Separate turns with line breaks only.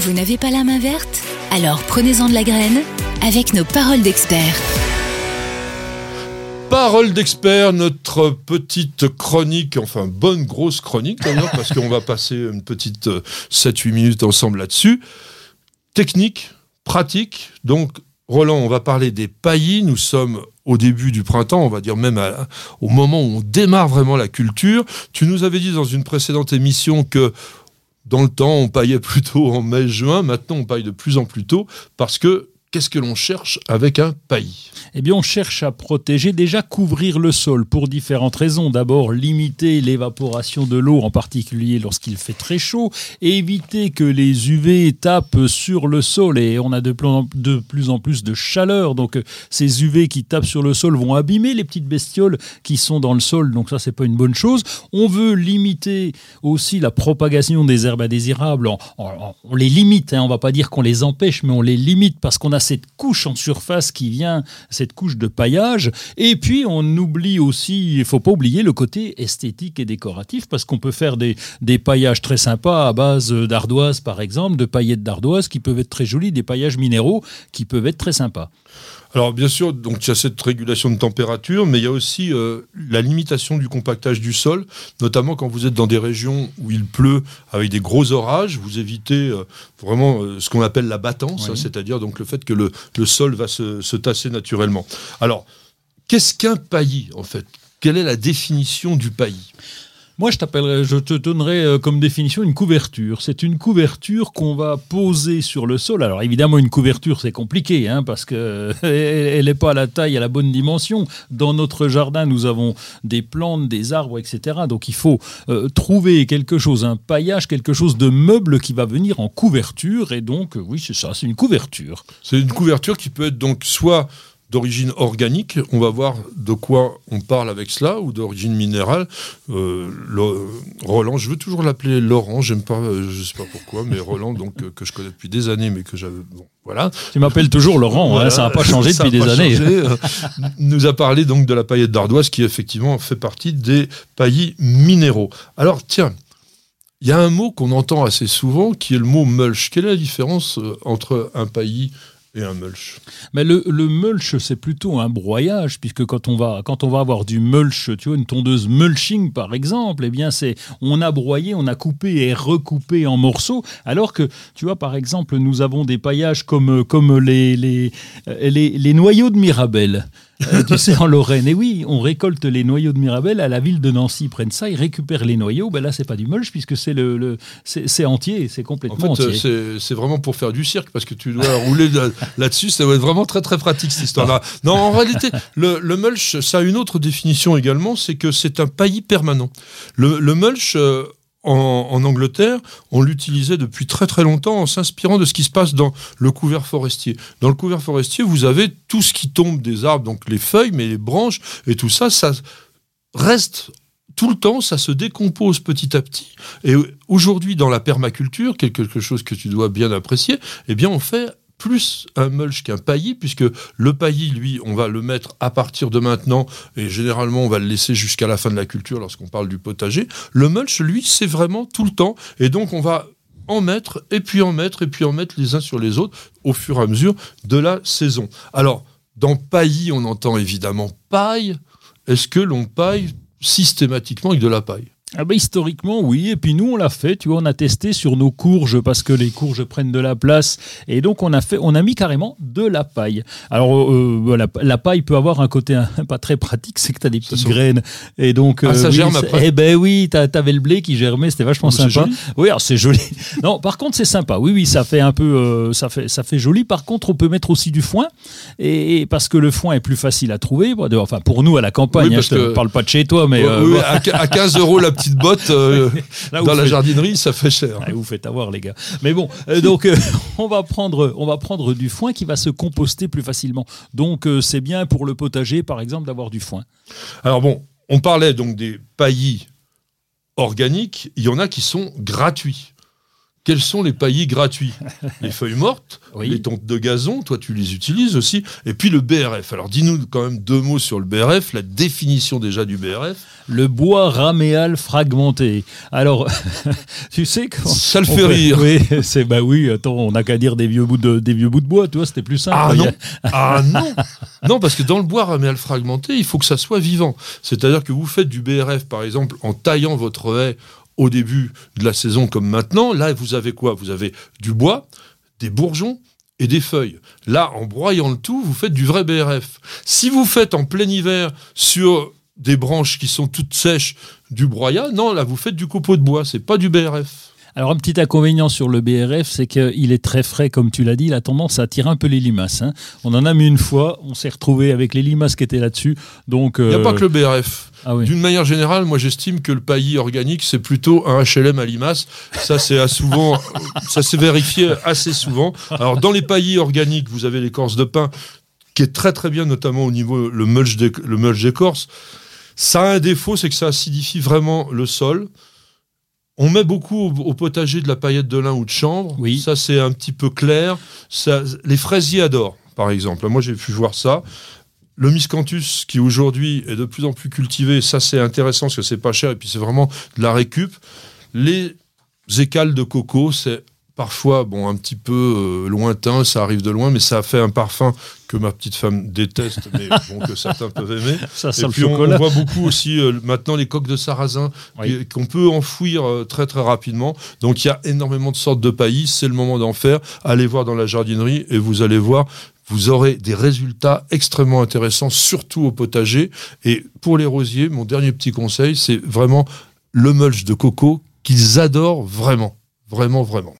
Vous n'avez pas la main verte? Alors prenez-en de la graine avec nos paroles d'experts.
Parole d'expert, notre petite chronique, enfin bonne grosse chronique d'ailleurs, parce qu'on va passer une petite 7-8 minutes ensemble là-dessus. Technique, pratique, donc Roland, on va parler des paillis. Nous sommes au début du printemps, on va dire même au moment où on démarre vraiment la culture. Tu nous avais dit dans une précédente émission que dans le temps, on paillait plutôt en mai-juin. Maintenant, on paille de plus en plus tôt parce que qu'est-ce que l'on cherche avec un paillis
Eh bien, on cherche à protéger, déjà couvrir le sol pour différentes raisons. D'abord, limiter l'évaporation de l'eau, en particulier lorsqu'il fait très chaud, et éviter que les UV tapent sur le sol. Et on a de plus en plus de chaleur, donc ces UV qui tapent sur le sol vont abîmer les petites bestioles qui sont dans le sol. Donc ça, c'est pas une bonne chose. On veut limiter aussi la propagation des herbes indésirables. On, les limite, hein. on va pas dire qu'on les empêche, mais on les limite parce qu'on a cette couche en surface qui vient, cette couche de paillage. Et puis, on oublie aussi, il faut pas oublier le côté esthétique et décoratif, parce qu'on peut faire des, des paillages très sympas à base d'ardoise, par exemple, de paillettes d'ardoise qui peuvent être très jolies, des paillages minéraux qui peuvent être très sympas.
Alors bien sûr, donc il y a cette régulation de température, mais il y a aussi euh, la limitation du compactage du sol, notamment quand vous êtes dans des régions où il pleut avec des gros orages, vous évitez euh, vraiment euh, ce qu'on appelle la battance, hein, c'est-à-dire donc le fait que le, sol va se, se tasser naturellement. Alors, qu'est-ce qu'un paillis en fait? Quelle est la définition du paillis?
Moi, je je te donnerai euh, comme définition une couverture. C'est une couverture qu'on va poser sur le sol. Alors évidemment, une couverture, c'est compliqué, hein, parce que elle n'est pas à la taille, à la bonne dimension. Dans notre jardin, nous avons des plantes, des arbres, etc. Donc il faut euh, trouver quelque chose, un paillage, quelque chose de meuble qui va venir en couverture. Et donc, euh, oui, c'est ça, c'est une couverture.
C'est une couverture qui peut être donc soit d'origine organique, on va voir de quoi on parle avec cela, ou d'origine minérale. Euh, Roland, je veux toujours l'appeler Laurent, j'aime pas, euh, je sais pas pourquoi, mais Roland, donc euh, que je connais depuis des années, mais que j'avais, bon, voilà.
Tu m'appelles toujours Laurent, hein, ça n'a pas changé depuis des années.
nous a parlé donc de la paillette d'ardoise, qui effectivement fait partie des paillis minéraux. Alors tiens. Il y a un mot qu'on entend assez souvent qui est le mot mulch. Quelle est la différence entre un paillis et un mulch.
Mais le, mulch, c'est plutôt un broyage, puisque quand on, va, quand on va avoir du mulch, tu vois, une tondeuse mulching par exemple, eh bien, c'est on a broyé, on a coupé et recoupé en morceaux, alors que, tu vois, par exemple, nous avons des paillages comme, comme les, les, les, les noyaux de Mirabelle. Euh, tu sais, en Lorraine. Et oui, on récolte les noyaux de Mirabelle à la ville de Nancy. Ils prennent ça, ils récupèrent les noyaux. Ben là, c'est pas du mulch puisque c'est le, c'est entier, c'est complètement
en fait, C'est vraiment pour faire du cirque parce que tu dois rouler là-dessus. Ça va être vraiment très très pratique cette histoire-là. Non, en réalité, le, mulch, ça a une autre définition également, c'est que c'est un paillis permanent. Le, mulch, euh, en, Angleterre, on l'utilisait depuis très très longtemps en s'inspirant de ce qui se passe dans le couvert forestier. Dans le couvert forestier, vous avez tout ce qui tombe des arbres, donc les feuilles, mais les branches et tout ça, ça reste tout le temps, ça se décompose petit à petit. Et aujourd'hui, dans la permaculture, quelque chose que tu dois bien apprécier, eh bien, on fait plus un mulch qu'un paillis, puisque le paillis, lui, on va le mettre à partir de maintenant, et généralement on va le laisser jusqu'à la fin de la culture lorsqu'on parle du potager. Le mulch, lui, c'est vraiment tout le temps, et donc on va en mettre, et puis en mettre, et puis en mettre les uns sur les autres au fur et à mesure de la saison. Alors, dans paillis, on entend évidemment paille. Est-ce que l'on paille systématiquement avec de la paille?
Ah bah, historiquement, oui. Et puis nous, on l'a fait. Tu vois, on a testé sur nos courges parce que les courges prennent de la place. Et donc, on a fait, on a mis carrément de la paille. Alors, euh, la, paille peut avoir un côté pas très pratique, c'est que tu as des petites graines. Et donc,
ah, ça euh, germe après.
Eh ben oui, tu avais le blé qui germait, c'était vachement oh, sympa. Oui, alors c'est joli. non, par contre, c'est sympa. Oui, oui, ça fait un peu, euh, ça fait, ça fait joli. Par contre, on peut mettre aussi du foin, et, parce que le foin est plus facile à trouver. Enfin, pour nous à la campagne, hein, je ne parle pas de chez toi, mais
à, 15 euros la petite botte euh, dans la jardinerie, ça fait cher.
vous faites avoir, les gars. Mais bon, euh, donc euh, on, va prendre, on va prendre du foin qui va se composter plus facilement. Donc c'est bien pour le potager, par exemple, d'avoir du foin.
Alors bon, on parlait donc des paillis organiques. Il y en a qui sont gratuits. Quels sont les paillis gratuits Les feuilles mortes,
Oui.
les tontes de gazon, toi tu les utilises aussi, et puis le BRF. Alors dis-nous quand même deux mots sur le BRF, la définition déjà du BRF.
Le bois raméal fragmenté. Alors, tu sais quand.
Ça le fait rire.
Oui, c'est bah oui. Attends, on n'a qu'à dire des vieux bouts de des vieux bouts de bois. Tu vois, c'était plus simple.
Ah non, ah non, non parce que dans le bois raméal fragmenté, il faut que ça soit vivant. C'est-à-dire que vous faites du BRF par exemple en taillant votre haie au début de la saison comme maintenant. Là, vous avez quoi? Vous avez du bois, des bourgeons et des feuilles. Là, en broyant le tout, vous faites du vrai BRF. Si vous faites en plein hiver sur des branches qui sont toutes sèches du broyat, non, là vous faites du copeau de bois, c'est pas du BRF.
Alors, un petit inconvénient sur le BRF, c'est qu'il est très frais, comme tu l'as dit. Il a tendance à attirer un peu les limaces. hein. On en a mis une fois. On s'est retrouvé avec les limaces qui étaient là-dessus. Donc,
Il n'y a
euh,
pas que le BRF.
Ah oui.
D'une manière générale, moi j'estime que le paillis organique c'est plutôt un HLM à limaces. Ça c'est souvent, ça s'est vérifié assez souvent. Alors dans les paillis organiques, vous avez l'écorce de pin qui est très très bien, notamment au niveau le mulch d'é- le mulch d'écorce. Ça a un défaut, c'est que ça acidifie vraiment le sol. On met beaucoup au, au potager de la paillette de lin ou de chanvre.
Oui.
Ça c'est un petit peu clair. Ça, les fraisiers adorent, par exemple. Moi j'ai pu voir ça. Le miscanthus, qui aujourd'hui est de plus en plus cultivé, ça c'est intéressant parce que c'est pas cher et puis c'est vraiment de la récup. Les écales de coco, c'est parfois bon un petit peu euh, lointain, ça arrive de loin, mais ça a fait un parfum que ma petite femme déteste, mais bon, que certains peuvent aimer.
ça
Et puis on, on voit beaucoup aussi euh, maintenant les coques de sarrasin
Oui.
qu'on peut enfouir euh, très très rapidement. Donc il y a énormément de sortes de paillis, c'est le moment d'en faire. Allez voir dans la jardinerie et vous allez voir, vous aurez des résultats extrêmement intéressants, surtout au potager. Et pour les rosiers, mon dernier petit conseil, c'est vraiment le mulch de coco qu'ils adorent vraiment, vraiment, vraiment.